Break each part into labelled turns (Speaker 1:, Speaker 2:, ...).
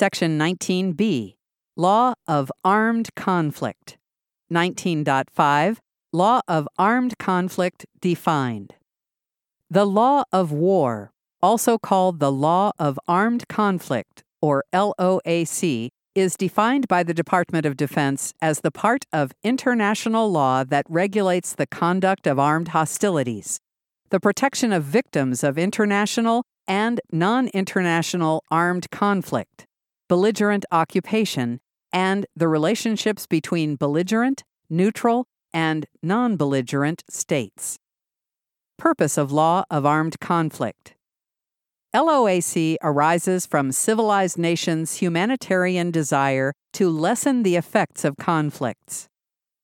Speaker 1: Section 19b Law of Armed Conflict. 19.5 Law of Armed Conflict defined. The law of war, also called the Law of Armed Conflict, or LOAC, is defined by the Department of Defense as the part of international law that regulates the conduct of armed hostilities, the protection of victims of international and non international armed conflict, belligerent occupation, and the relationships between belligerent, neutral, and non belligerent states. Purpose of Law of Armed Conflict LOAC arises from civilized nations' humanitarian desire to lessen the effects of conflicts.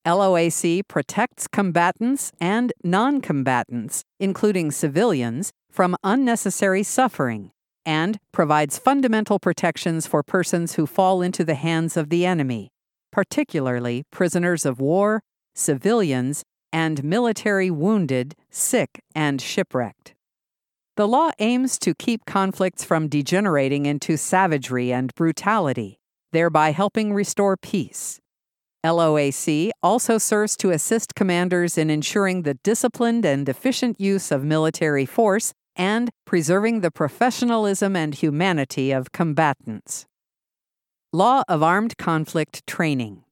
Speaker 1: LOAC protects combatants and non combatants, including civilians, from unnecessary suffering and provides fundamental protections for persons who fall into the hands of the enemy, particularly prisoners of war, civilians, and military wounded, sick, and shipwrecked. The law aims to keep conflicts from degenerating into savagery and brutality, thereby helping restore peace. LOAC also serves to assist commanders in ensuring the disciplined and efficient use of military force and preserving the professionalism and humanity of combatants. Law of Armed Conflict Training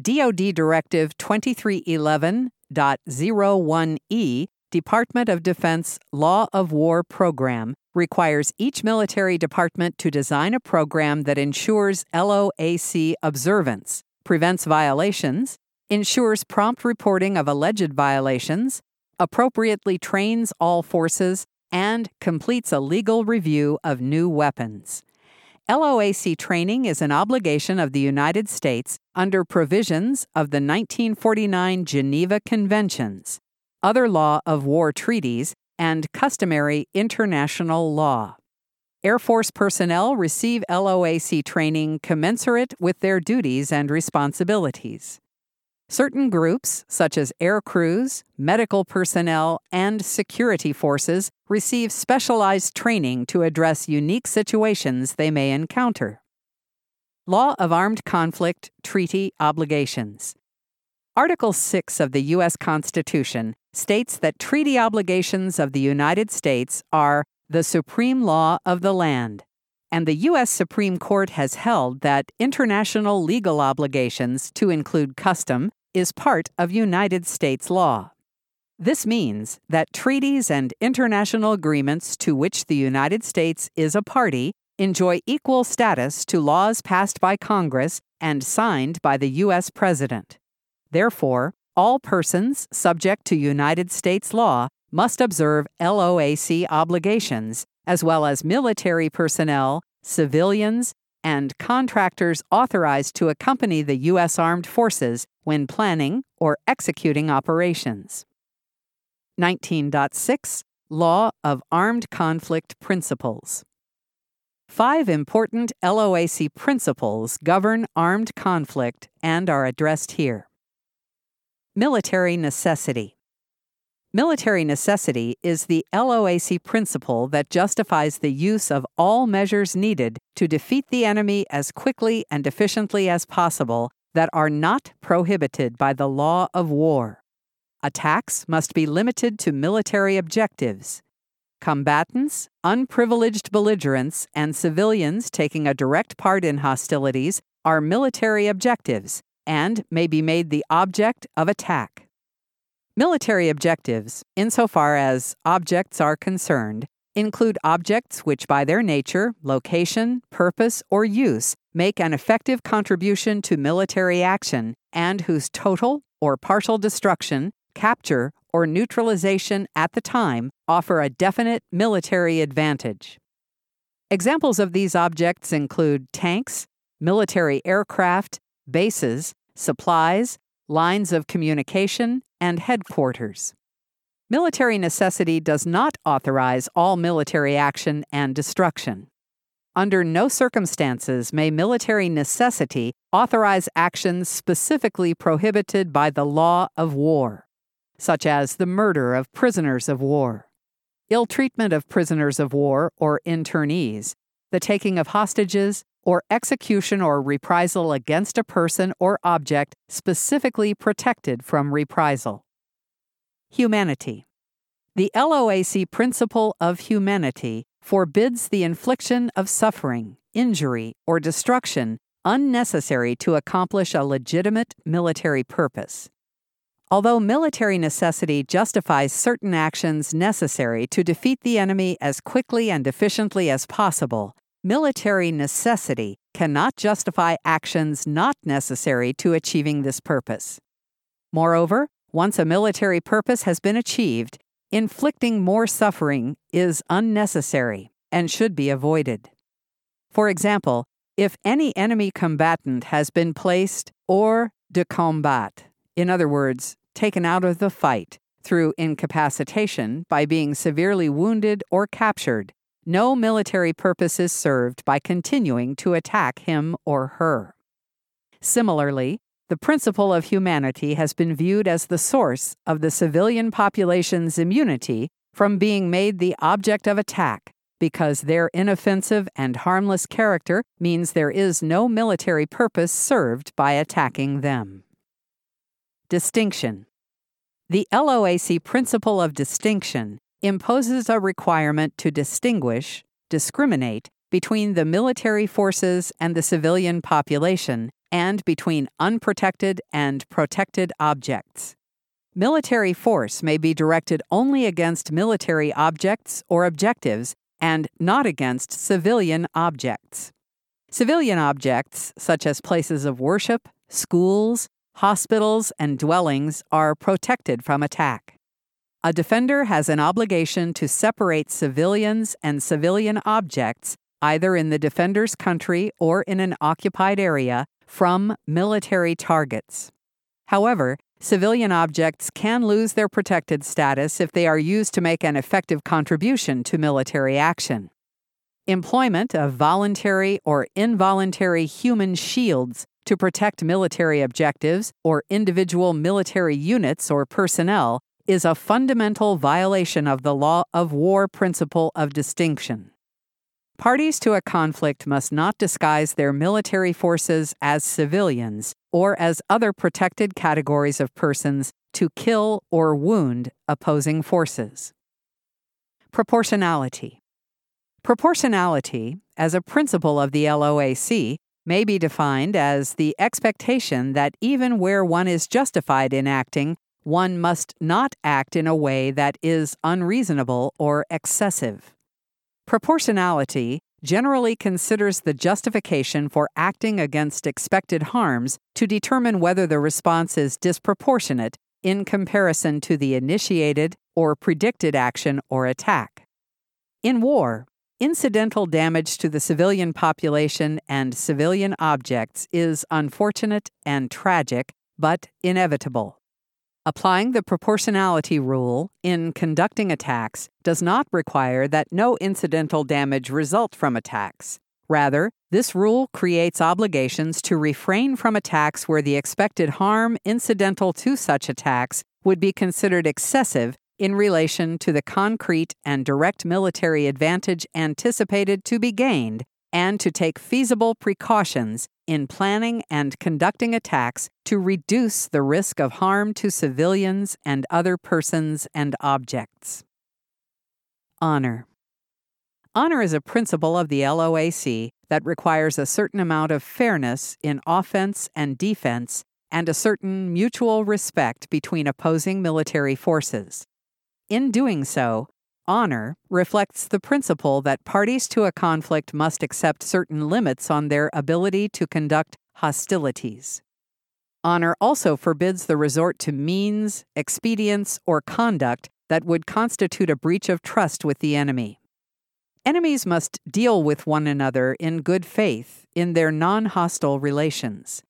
Speaker 1: DoD Directive 2311.01e Department of Defense Law of War program requires each military department to design a program that ensures LOAC observance, prevents violations, ensures prompt reporting of alleged violations, appropriately trains all forces, and completes a legal review of new weapons. LOAC training is an obligation of the United States under provisions of the 1949 Geneva Conventions other law of war treaties, and customary international law. Air Force personnel receive LOAC training commensurate with their duties and responsibilities. Certain groups, such as air crews, medical personnel, and security forces, receive specialized training to address unique situations they may encounter. Law of Armed Conflict Treaty Obligations. Article 6 of the U.S. Constitution states that treaty obligations of the United States are the supreme law of the land, and the U.S. Supreme Court has held that international legal obligations to include custom is part of United States law. This means that treaties and international agreements to which the United States is a party enjoy equal status to laws passed by Congress and signed by the U.S. President. Therefore, all persons subject to United States law must observe LOAC obligations, as well as military personnel, civilians, and contractors authorized to accompany the U.S. Armed Forces when planning or executing operations. 19.6 Law of Armed Conflict Principles Five important LOAC principles govern armed conflict and are addressed here. Military necessity. Military necessity is the LOAC principle that justifies the use of all measures needed to defeat the enemy as quickly and efficiently as possible that are not prohibited by the law of war. Attacks must be limited to military objectives. Combatants, unprivileged belligerents, and civilians taking a direct part in hostilities are military objectives and may be made the object of attack. Military objectives, insofar as objects are concerned, include objects which, by their nature, location, purpose, or use, make an effective contribution to military action and whose total or partial destruction, capture, or neutralization at the time offer a definite military advantage. Examples of these objects include tanks, military aircraft, bases, supplies, lines of communication, and headquarters. Military necessity does not authorize all military action and destruction. Under no circumstances may military necessity authorize actions specifically prohibited by the law of war, such as the murder of prisoners of war, ill treatment of prisoners of war or internees, the taking of hostages, or execution or reprisal against a person or object specifically protected from reprisal. Humanity. The LOAC principle of humanity forbids the infliction of suffering, injury, or destruction unnecessary to accomplish a legitimate military purpose. Although military necessity justifies certain actions necessary to defeat the enemy as quickly and efficiently as possible, military necessity cannot justify actions not necessary to achieving this purpose. Moreover, once a military purpose has been achieved, inflicting more suffering is unnecessary and should be avoided. For example, if any enemy combatant has been placed hors de combat, in other words, taken out of the fight through incapacitation by being severely wounded or captured, no military purpose is served by continuing to attack him or her. Similarly, the principle of humanity has been viewed as the source of the civilian population's immunity from being made the object of attack because their inoffensive and harmless character means there is no military purpose served by attacking them. Distinction The LOAC principle of distinction imposes a requirement to distinguish, discriminate, between the military forces and the civilian population, and between unprotected and protected objects. Military force may be directed only against military objects or objectives and not against civilian objects. Civilian objects, such as places of worship, schools, hospitals, and dwellings are protected from attack. A defender has an obligation to separate civilians and civilian objects, either in the defender's country or in an occupied area, from military targets. However, civilian objects can lose their protected status if they are used to make an effective contribution to military action. Employment of voluntary or involuntary human shields to protect military objectives or individual military units or personnel is a fundamental violation of the law of war principle of distinction. Parties to a conflict must not disguise their military forces as civilians or as other protected categories of persons to kill or wound opposing forces. Proportionality. Proportionality, as a principle of the LOAC, may be defined as the expectation that even where one is justified in acting, one must not act in a way that is unreasonable or excessive. Proportionality generally considers the justification for acting against expected harms to determine whether the response is disproportionate in comparison to the initiated or predicted action or attack. In war, Incidental damage to the civilian population and civilian objects is unfortunate and tragic, but inevitable. Applying the proportionality rule in conducting attacks does not require that no incidental damage result from attacks. Rather, this rule creates obligations to refrain from attacks where the expected harm incidental to such attacks would be considered excessive in relation to the concrete and direct military advantage anticipated to be gained, and to take feasible precautions in planning and conducting attacks to reduce the risk of harm to civilians and other persons and objects. Honor. Honor is a principle of the LOAC that requires a certain amount of fairness in offense and defense and a certain mutual respect between opposing military forces. In doing so, honor reflects the principle that parties to a conflict must accept certain limits on their ability to conduct hostilities. Honor also forbids the resort to means, expedients, or conduct that would constitute a breach of trust with the enemy. Enemies must deal with one another in good faith in their non hostile relations.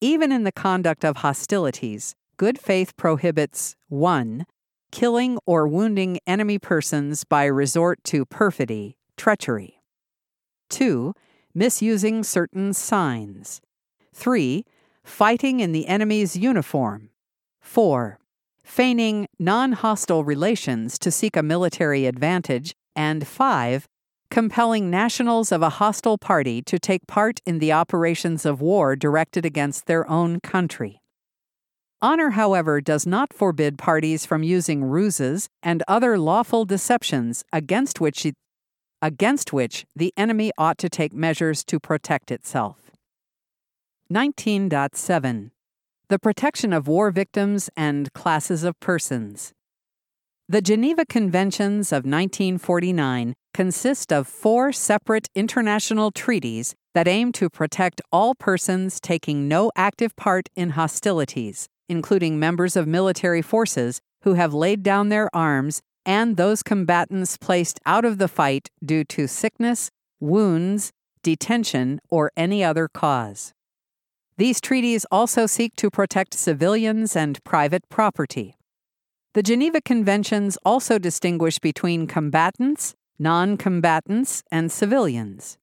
Speaker 1: Even in the conduct of hostilities, good faith prohibits 1 killing or wounding enemy persons by resort to perfidy, treachery. 2. Misusing certain signs. 3. Fighting in the enemy's uniform. 4. Feigning non hostile relations to seek a military advantage. And 5. compelling nationals of a hostile party to take part in the operations of war directed against their own country. Honor, however, does not forbid parties from using ruses and other lawful deceptions against which, against which the enemy ought to take measures to protect itself. 19.7 The protection of war victims and classes of persons. The Geneva Conventions of 1949 consist of four separate international treaties that aim to protect all persons taking no active part in hostilities, including members of military forces who have laid down their arms and those combatants placed out of the fight due to sickness, wounds, detention, or any other cause. These treaties also seek to protect civilians and private property. The Geneva Conventions also distinguish between combatants, non combatants, and civilians.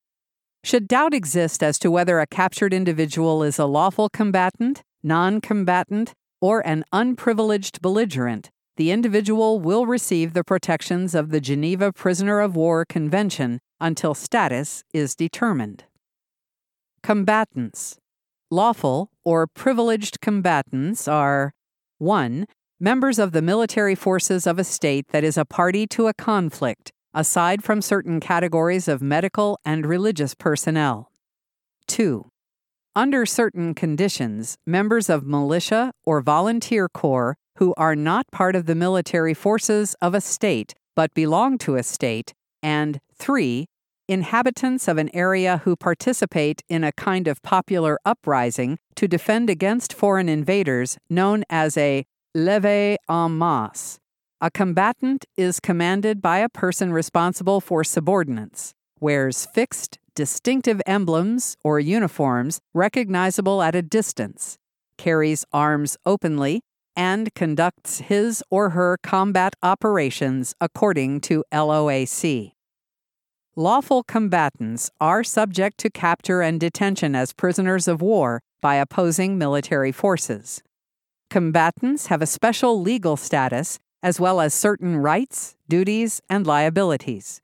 Speaker 1: Should doubt exist as to whether a captured individual is a lawful combatant, non combatant, or an unprivileged belligerent, the individual will receive the protections of the Geneva Prisoner of War Convention until status is determined. Combatants Lawful or privileged combatants are 1. Members of the military forces of a state that is a party to a conflict, aside from certain categories of medical and religious personnel. 2. Under certain conditions, members of militia or volunteer corps who are not part of the military forces of a state but belong to a state, and 3 inhabitants of an area who participate in a kind of popular uprising to defend against foreign invaders known as a levée en masse. A combatant is commanded by a person responsible for subordinates, wears fixed, distinctive emblems or uniforms recognizable at a distance, carries arms openly, and conducts his or her combat operations according to LOAC. Lawful combatants are subject to capture and detention as prisoners of war by opposing military forces. Combatants have a special legal status as well as certain rights, duties, and liabilities.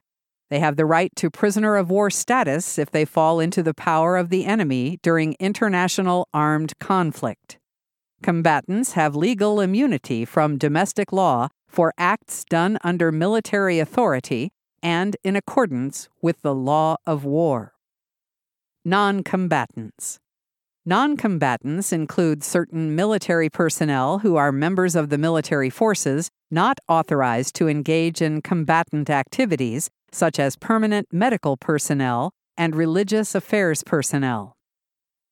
Speaker 1: They have the right to prisoner of war status if they fall into the power of the enemy during international armed conflict. Combatants have legal immunity from domestic law for acts done under military authority and in accordance with the law of war. Non-combatants. Non-combatants include certain military personnel who are members of the military forces not authorized to engage in combatant activities, such as permanent medical personnel and religious affairs personnel.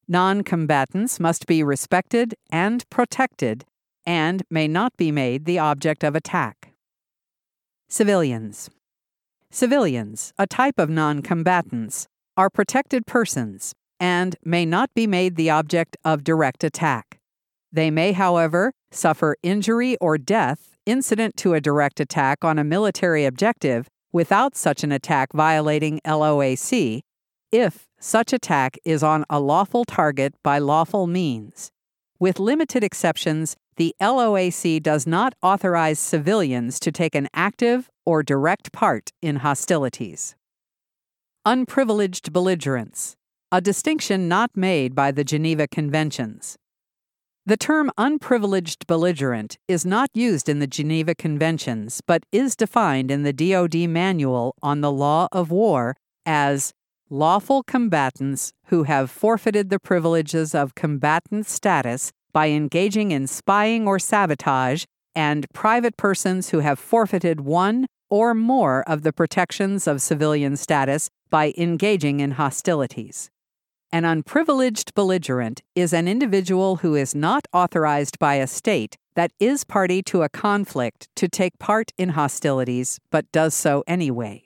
Speaker 1: Non combatants must be respected and protected and may not be made the object of attack. Civilians. Civilians, a type of non combatants, are protected persons and may not be made the object of direct attack. They may, however, suffer injury or death incident to a direct attack on a military objective without such an attack violating LOAC if such attack is on a lawful target by lawful means. With limited exceptions, the LOAC does not authorize civilians to take an active or direct part in hostilities. Unprivileged belligerents, a distinction not made by the Geneva Conventions. The term unprivileged belligerent is not used in the Geneva Conventions, but is defined in the DoD Manual on the Law of War as lawful combatants who have forfeited the privileges of combatant status by engaging in spying or sabotage, and private persons who have forfeited one or more of the protections of civilian status by engaging in hostilities. An unprivileged belligerent is an individual who is not authorized by a state that is party to a conflict to take part in hostilities but does so anyway.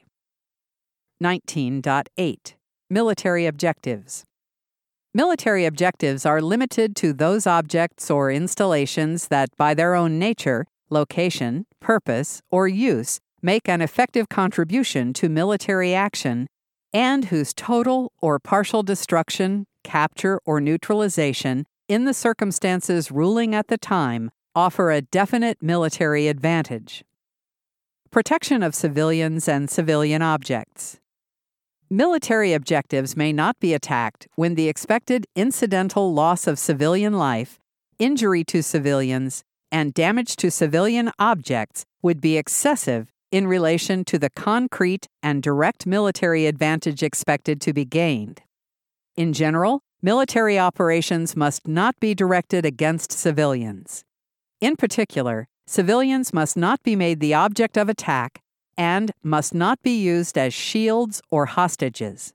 Speaker 1: 19.8 Military Objectives Military objectives are limited to those objects or installations that, by their own nature, location, purpose, or use, make an effective contribution to military action and whose total or partial destruction, capture, or neutralization, in the circumstances ruling at the time, offer a definite military advantage. Protection of civilians and civilian objects. Military objectives may not be attacked when the expected incidental loss of civilian life, injury to civilians, and damage to civilian objects would be excessive in relation to the concrete and direct military advantage expected to be gained. In general, military operations must not be directed against civilians. In particular, civilians must not be made the object of attack and must not be used as shields or hostages.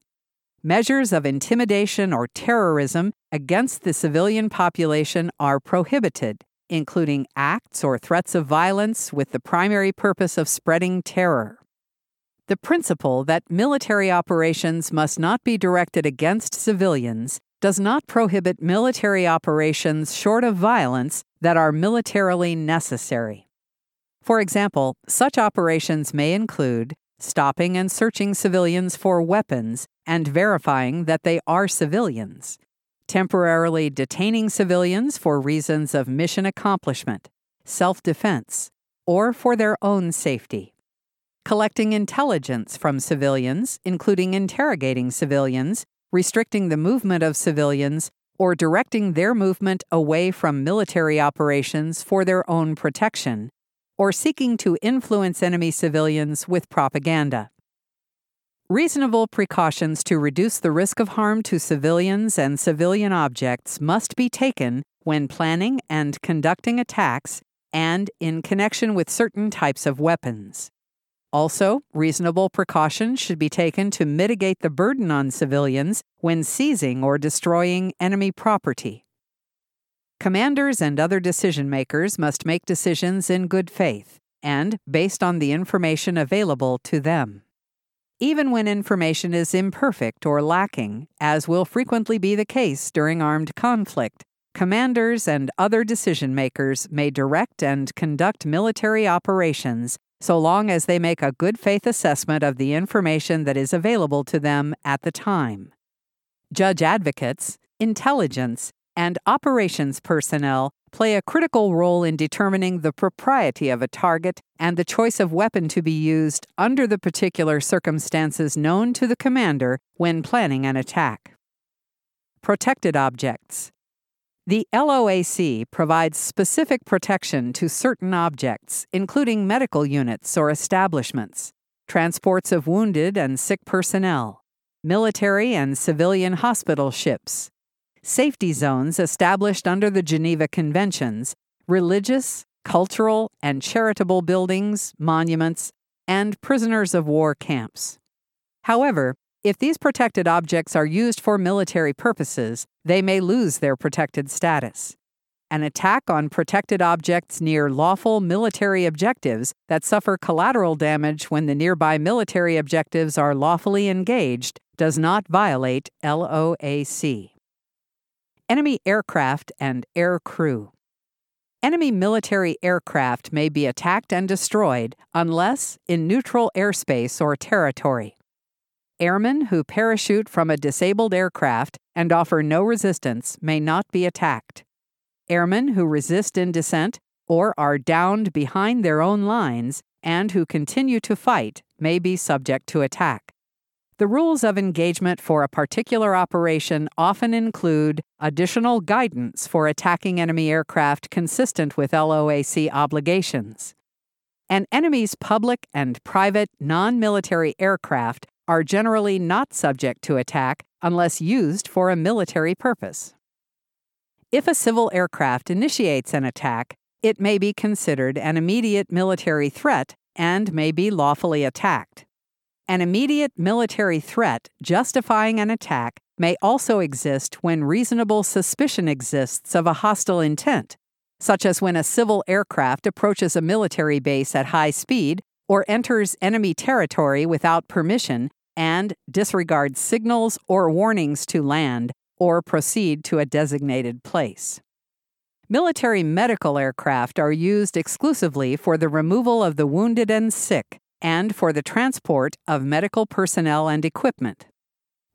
Speaker 1: Measures of intimidation or terrorism against the civilian population are prohibited including acts or threats of violence with the primary purpose of spreading terror. The principle that military operations must not be directed against civilians does not prohibit military operations short of violence that are militarily necessary. For example, such operations may include stopping and searching civilians for weapons and verifying that they are civilians, temporarily detaining civilians for reasons of mission accomplishment, self defense, or for their own safety, collecting intelligence from civilians, including interrogating civilians, restricting the movement of civilians, or directing their movement away from military operations for their own protection, or seeking to influence enemy civilians with propaganda. Reasonable precautions to reduce the risk of harm to civilians and civilian objects must be taken when planning and conducting attacks and in connection with certain types of weapons. Also, reasonable precautions should be taken to mitigate the burden on civilians when seizing or destroying enemy property. Commanders and other decision makers must make decisions in good faith and based on the information available to them even when information is imperfect or lacking, as will frequently be the case during armed conflict. Commanders and other decision makers may direct and conduct military operations so long as they make a good faith assessment of the information that is available to them at the time. Judge advocates, intelligence, and operations personnel play a critical role in determining the propriety of a target and the choice of weapon to be used under the particular circumstances known to the commander when planning an attack. Protected objects. The LOAC provides specific protection to certain objects, including medical units or establishments, transports of wounded and sick personnel, military and civilian hospital ships, safety zones established under the Geneva Conventions, religious, cultural, and charitable buildings, monuments, and prisoners of war camps. However, if these protected objects are used for military purposes, they may lose their protected status. An attack on protected objects near lawful military objectives that suffer collateral damage when the nearby military objectives are lawfully engaged does not violate LOAC enemy aircraft and air crew. Enemy military aircraft may be attacked and destroyed unless in neutral airspace or territory. Airmen who parachute from a disabled aircraft and offer no resistance may not be attacked. Airmen who resist in descent or are downed behind their own lines and who continue to fight may be subject to attack. The rules of engagement for a particular operation often include additional guidance for attacking enemy aircraft consistent with LOAC obligations. An enemy's public and private non military aircraft are generally not subject to attack unless used for a military purpose. If a civil aircraft initiates an attack, it may be considered an immediate military threat and may be lawfully attacked. An immediate military threat justifying an attack may also exist when reasonable suspicion exists of a hostile intent, such as when a civil aircraft approaches a military base at high speed or enters enemy territory without permission and disregards signals or warnings to land or proceed to a designated place. Military medical aircraft are used exclusively for the removal of the wounded and sick and for the transport of medical personnel and equipment.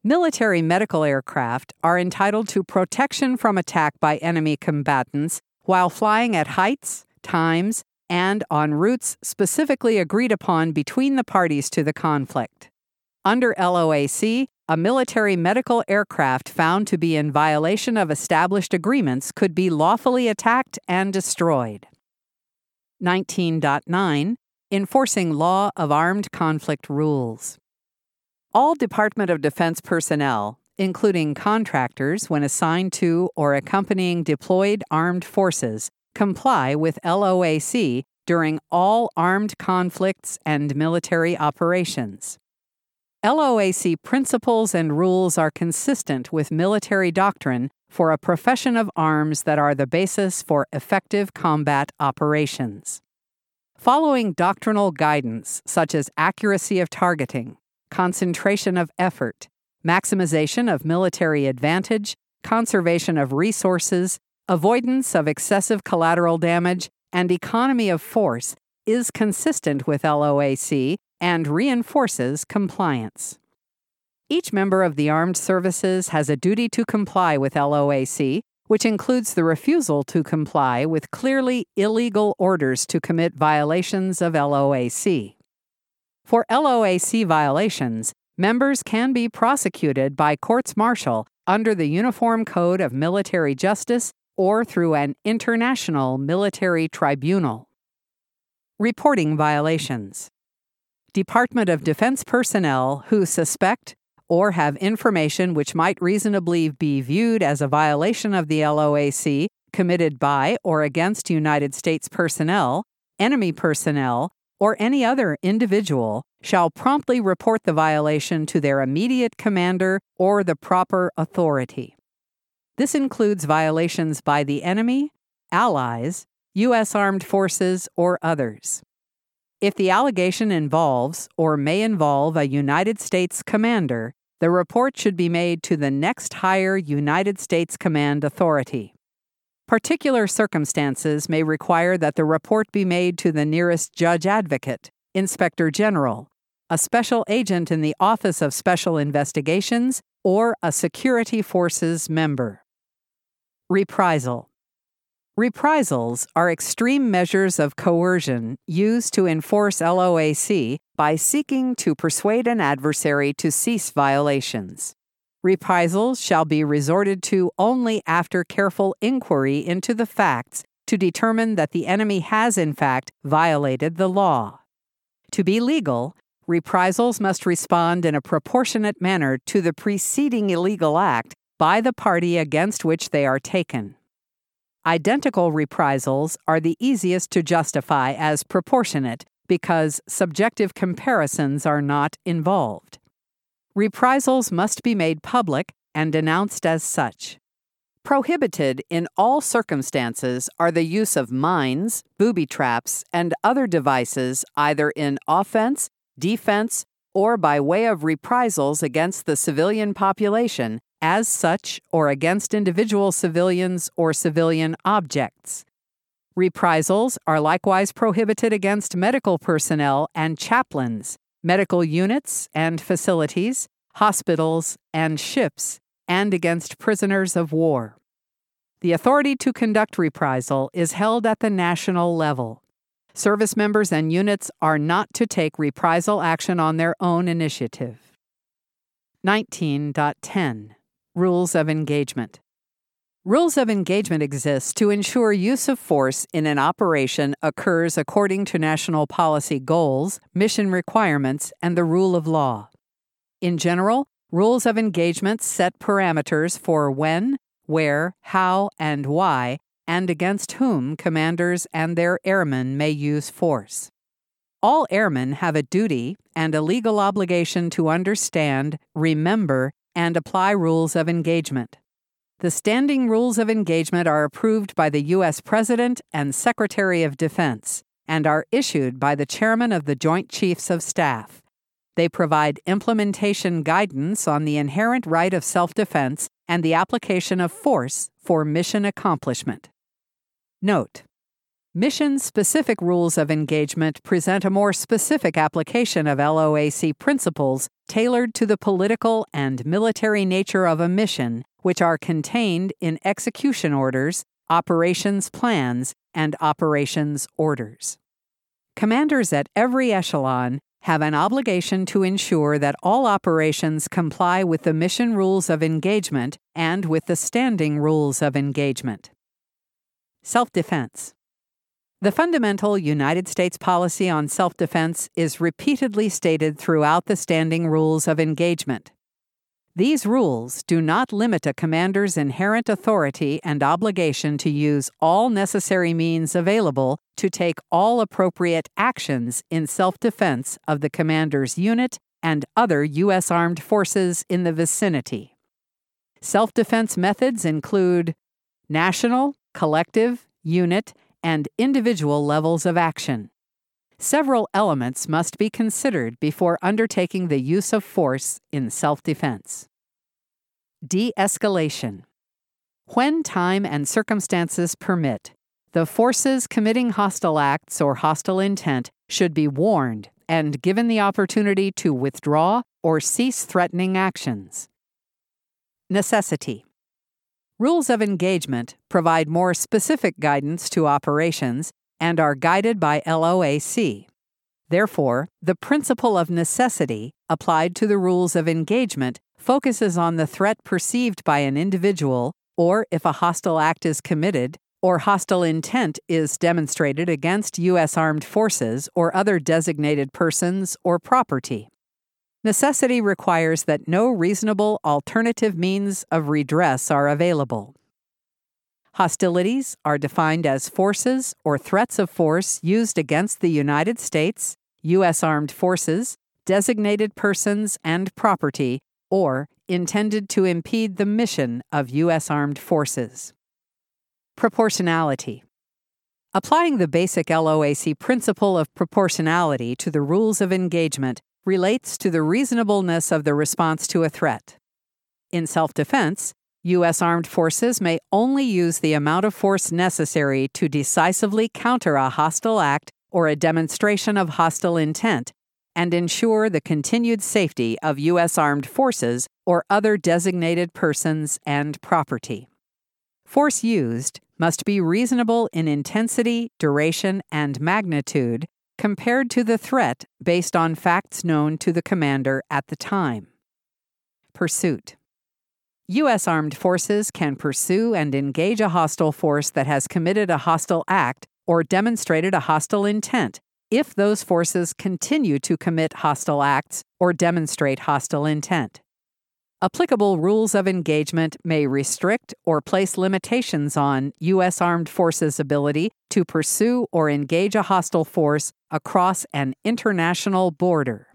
Speaker 1: Military medical aircraft are entitled to protection from attack by enemy combatants while flying at heights, times, and on routes specifically agreed upon between the parties to the conflict. Under LOAC, a military medical aircraft found to be in violation of established agreements could be lawfully attacked and destroyed. 19.9 Enforcing Law of Armed Conflict Rules. All Department of Defense personnel, including contractors when assigned to or accompanying deployed armed forces, comply with LOAC during all armed conflicts and military operations. LOAC principles and rules are consistent with military doctrine for a profession of arms that are the basis for effective combat operations. Following doctrinal guidance such as accuracy of targeting, concentration of effort, maximization of military advantage, conservation of resources, avoidance of excessive collateral damage, and economy of force is consistent with LOAC and reinforces compliance. Each member of the armed services has a duty to comply with LOAC, which includes the refusal to comply with clearly illegal orders to commit violations of LOAC. For LOAC violations, members can be prosecuted by courts martial under the Uniform Code of Military Justice or through an international military tribunal. Reporting violations. Department of Defense personnel who suspect or have information which might reasonably be viewed as a violation of the LOAC committed by or against United States personnel, enemy personnel, or any other individual shall promptly report the violation to their immediate commander or the proper authority. This includes violations by the enemy, allies, U.S. Armed Forces, or others. If the allegation involves or may involve a United States commander, the report should be made to the next higher United States Command Authority. Particular circumstances may require that the report be made to the nearest Judge Advocate, Inspector General, a special agent in the Office of Special Investigations, or a Security Forces member. Reprisal Reprisals are extreme measures of coercion used to enforce LOAC by seeking to persuade an adversary to cease violations. Reprisals shall be resorted to only after careful inquiry into the facts to determine that the enemy has, in fact, violated the law. To be legal, reprisals must respond in a proportionate manner to the preceding illegal act by the party against which they are taken. Identical reprisals are the easiest to justify as proportionate because subjective comparisons are not involved. Reprisals must be made public and denounced as such. Prohibited in all circumstances are the use of mines, booby traps, and other devices either in offense, defense, or by way of reprisals against the civilian population as such or against individual civilians or civilian objects. Reprisals are likewise prohibited against medical personnel and chaplains, medical units and facilities, hospitals and ships, and against prisoners of war. The authority to conduct reprisal is held at the national level. Service members and units are not to take reprisal action on their own initiative. 19.10 Rules of Engagement Rules of engagement exist to ensure use of force in an operation occurs according to national policy goals, mission requirements, and the rule of law. In general, rules of engagement set parameters for when, where, how, and why, and against whom commanders and their airmen may use force. All airmen have a duty and a legal obligation to understand, remember, and apply rules of engagement. The standing rules of engagement are approved by the U.S. President and Secretary of Defense and are issued by the Chairman of the Joint Chiefs of Staff. They provide implementation guidance on the inherent right of self defense and the application of force for mission accomplishment. Note Mission specific rules of engagement present a more specific application of LOAC principles tailored to the political and military nature of a mission, which are contained in execution orders, operations plans, and operations orders. Commanders at every echelon have an obligation to ensure that all operations comply with the mission rules of engagement and with the standing rules of engagement. Self defense. The fundamental United States policy on self defense is repeatedly stated throughout the standing rules of engagement. These rules do not limit a commander's inherent authority and obligation to use all necessary means available to take all appropriate actions in self defense of the commander's unit and other U.S. armed forces in the vicinity. Self defense methods include national, collective, unit, and individual levels of action. Several elements must be considered before undertaking the use of force in self defense. De escalation. When time and circumstances permit, the forces committing hostile acts or hostile intent should be warned and given the opportunity to withdraw or cease threatening actions. Necessity. Rules of engagement provide more specific guidance to operations and are guided by LOAC. Therefore, the principle of necessity applied to the rules of engagement focuses on the threat perceived by an individual, or if a hostile act is committed, or hostile intent is demonstrated against U.S. armed forces or other designated persons or property. Necessity requires that no reasonable alternative means of redress are available. Hostilities are defined as forces or threats of force used against the United States, U.S. Armed Forces, designated persons, and property, or intended to impede the mission of U.S. Armed Forces. Proportionality. Applying the basic LOAC principle of proportionality to the rules of engagement relates to the reasonableness of the response to a threat. In self defense, U.S. armed forces may only use the amount of force necessary to decisively counter a hostile act or a demonstration of hostile intent and ensure the continued safety of U.S. armed forces or other designated persons and property. Force used must be reasonable in intensity, duration, and magnitude compared to the threat based on facts known to the commander at the time. Pursuit U.S. armed forces can pursue and engage a hostile force that has committed a hostile act or demonstrated a hostile intent if those forces continue to commit hostile acts or demonstrate hostile intent. Applicable rules of engagement may restrict or place limitations on U.S. Armed Forces' ability to pursue or engage a hostile force across an international border.